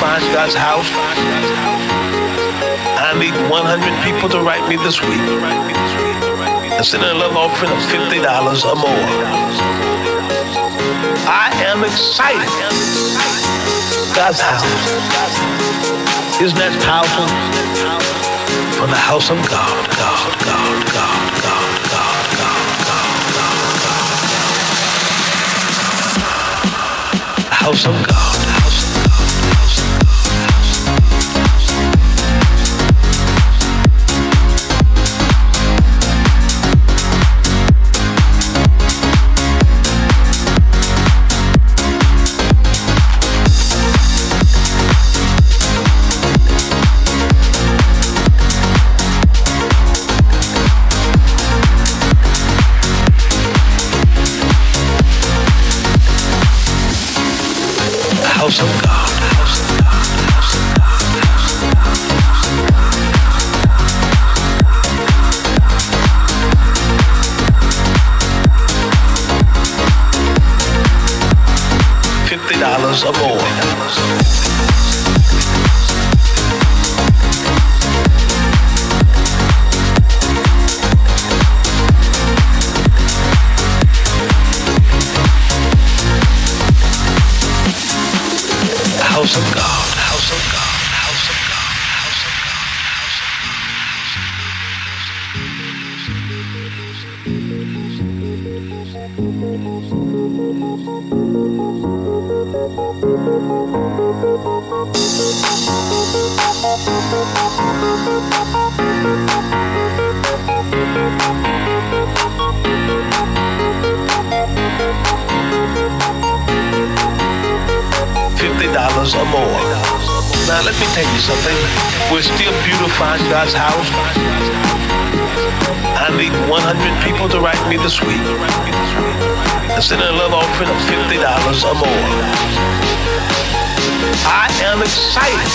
Feinstein's house. I need 100 people to write me this week and send a love offering of $50 or more. I am excited. God's house. Isn't that powerful? For the house of God, God, God, God, God. house of God. So go. more. Now let me tell you something. We're still beautifying God's house. I need 100 people to write me this week. And send a love offering of $50 or more. I am excited.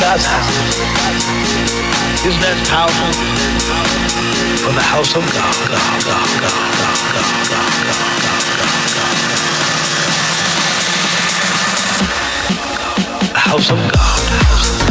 God's house. Isn't that powerful? For the house of God, God, God, God, God, God, God, God. House of God.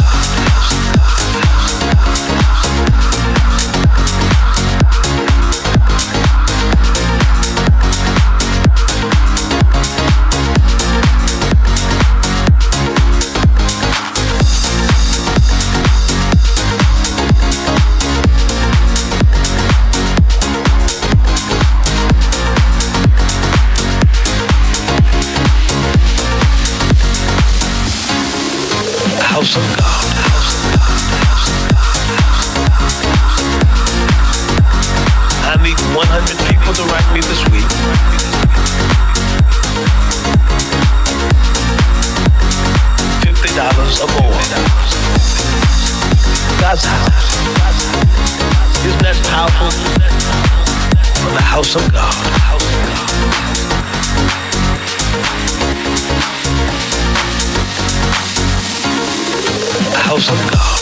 House of God. House of God.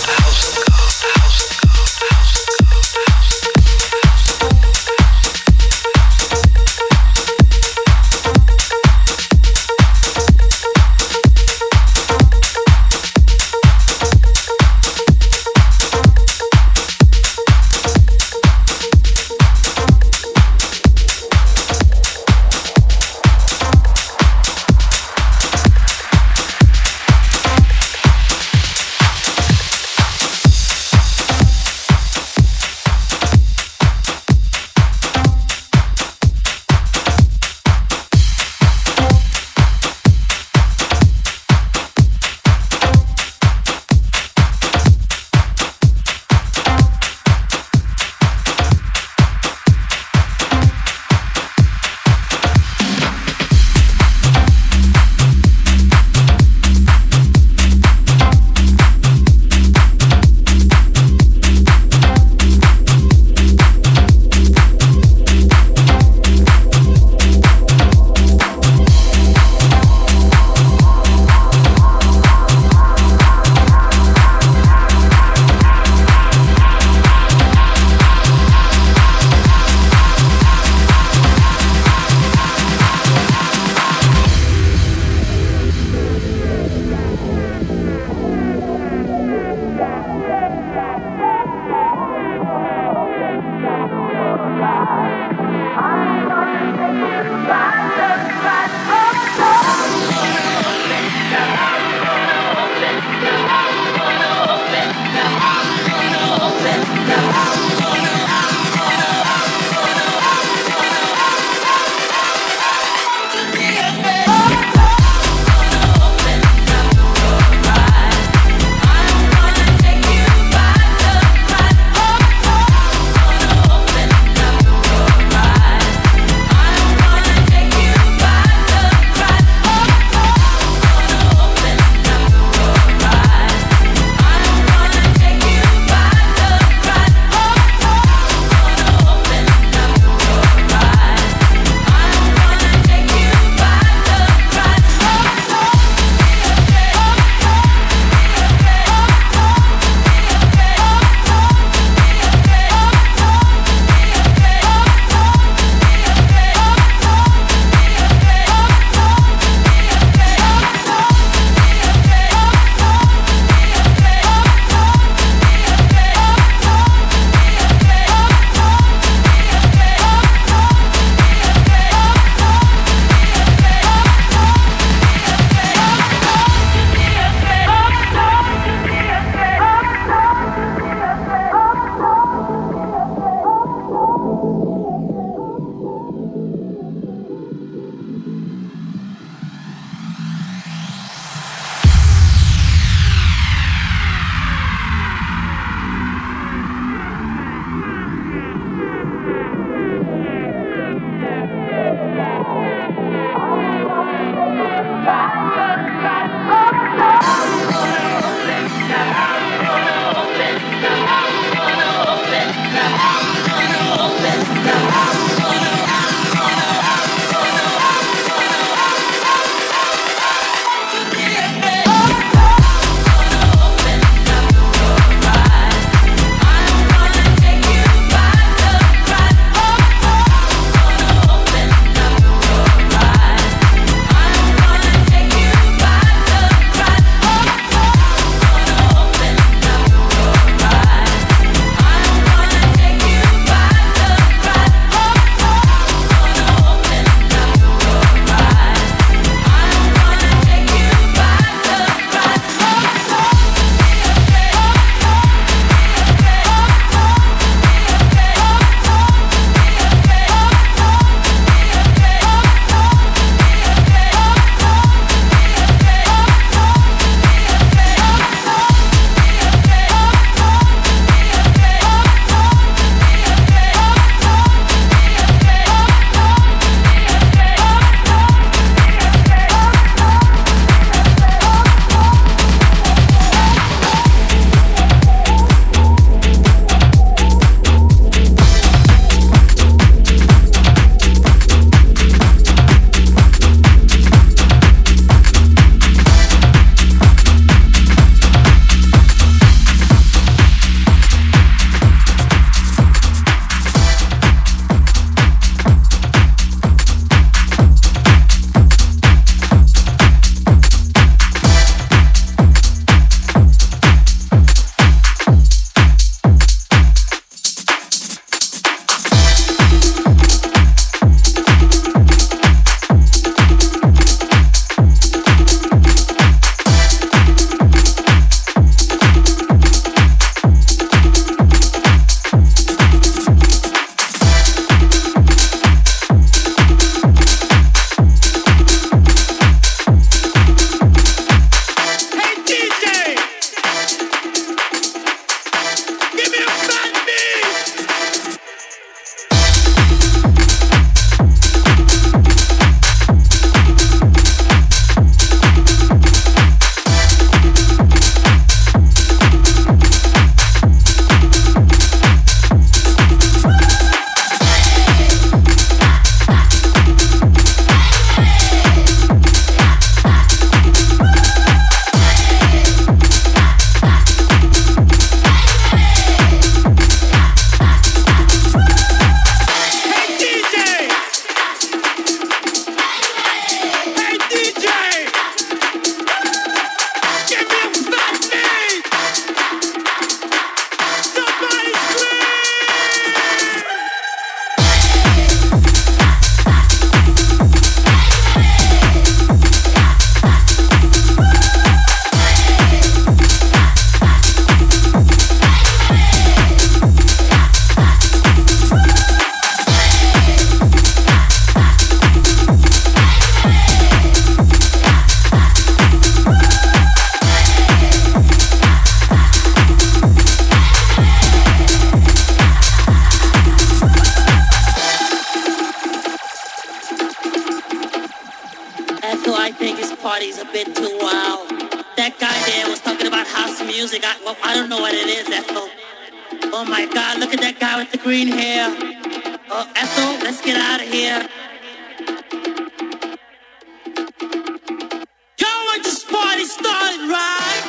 Party started, right?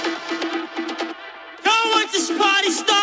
Y'all want this party started,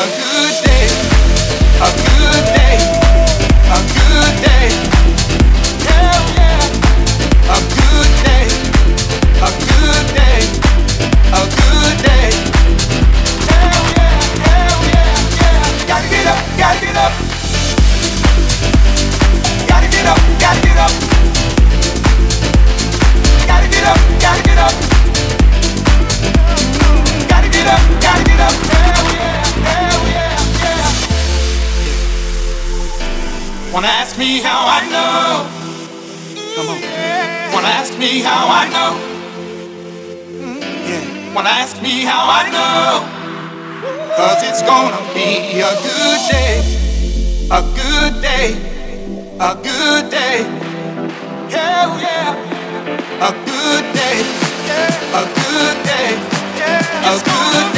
くて how I know. Cause it's gonna be a good day, a good day, a good day. Hell yeah, a good day, a good day, a good day.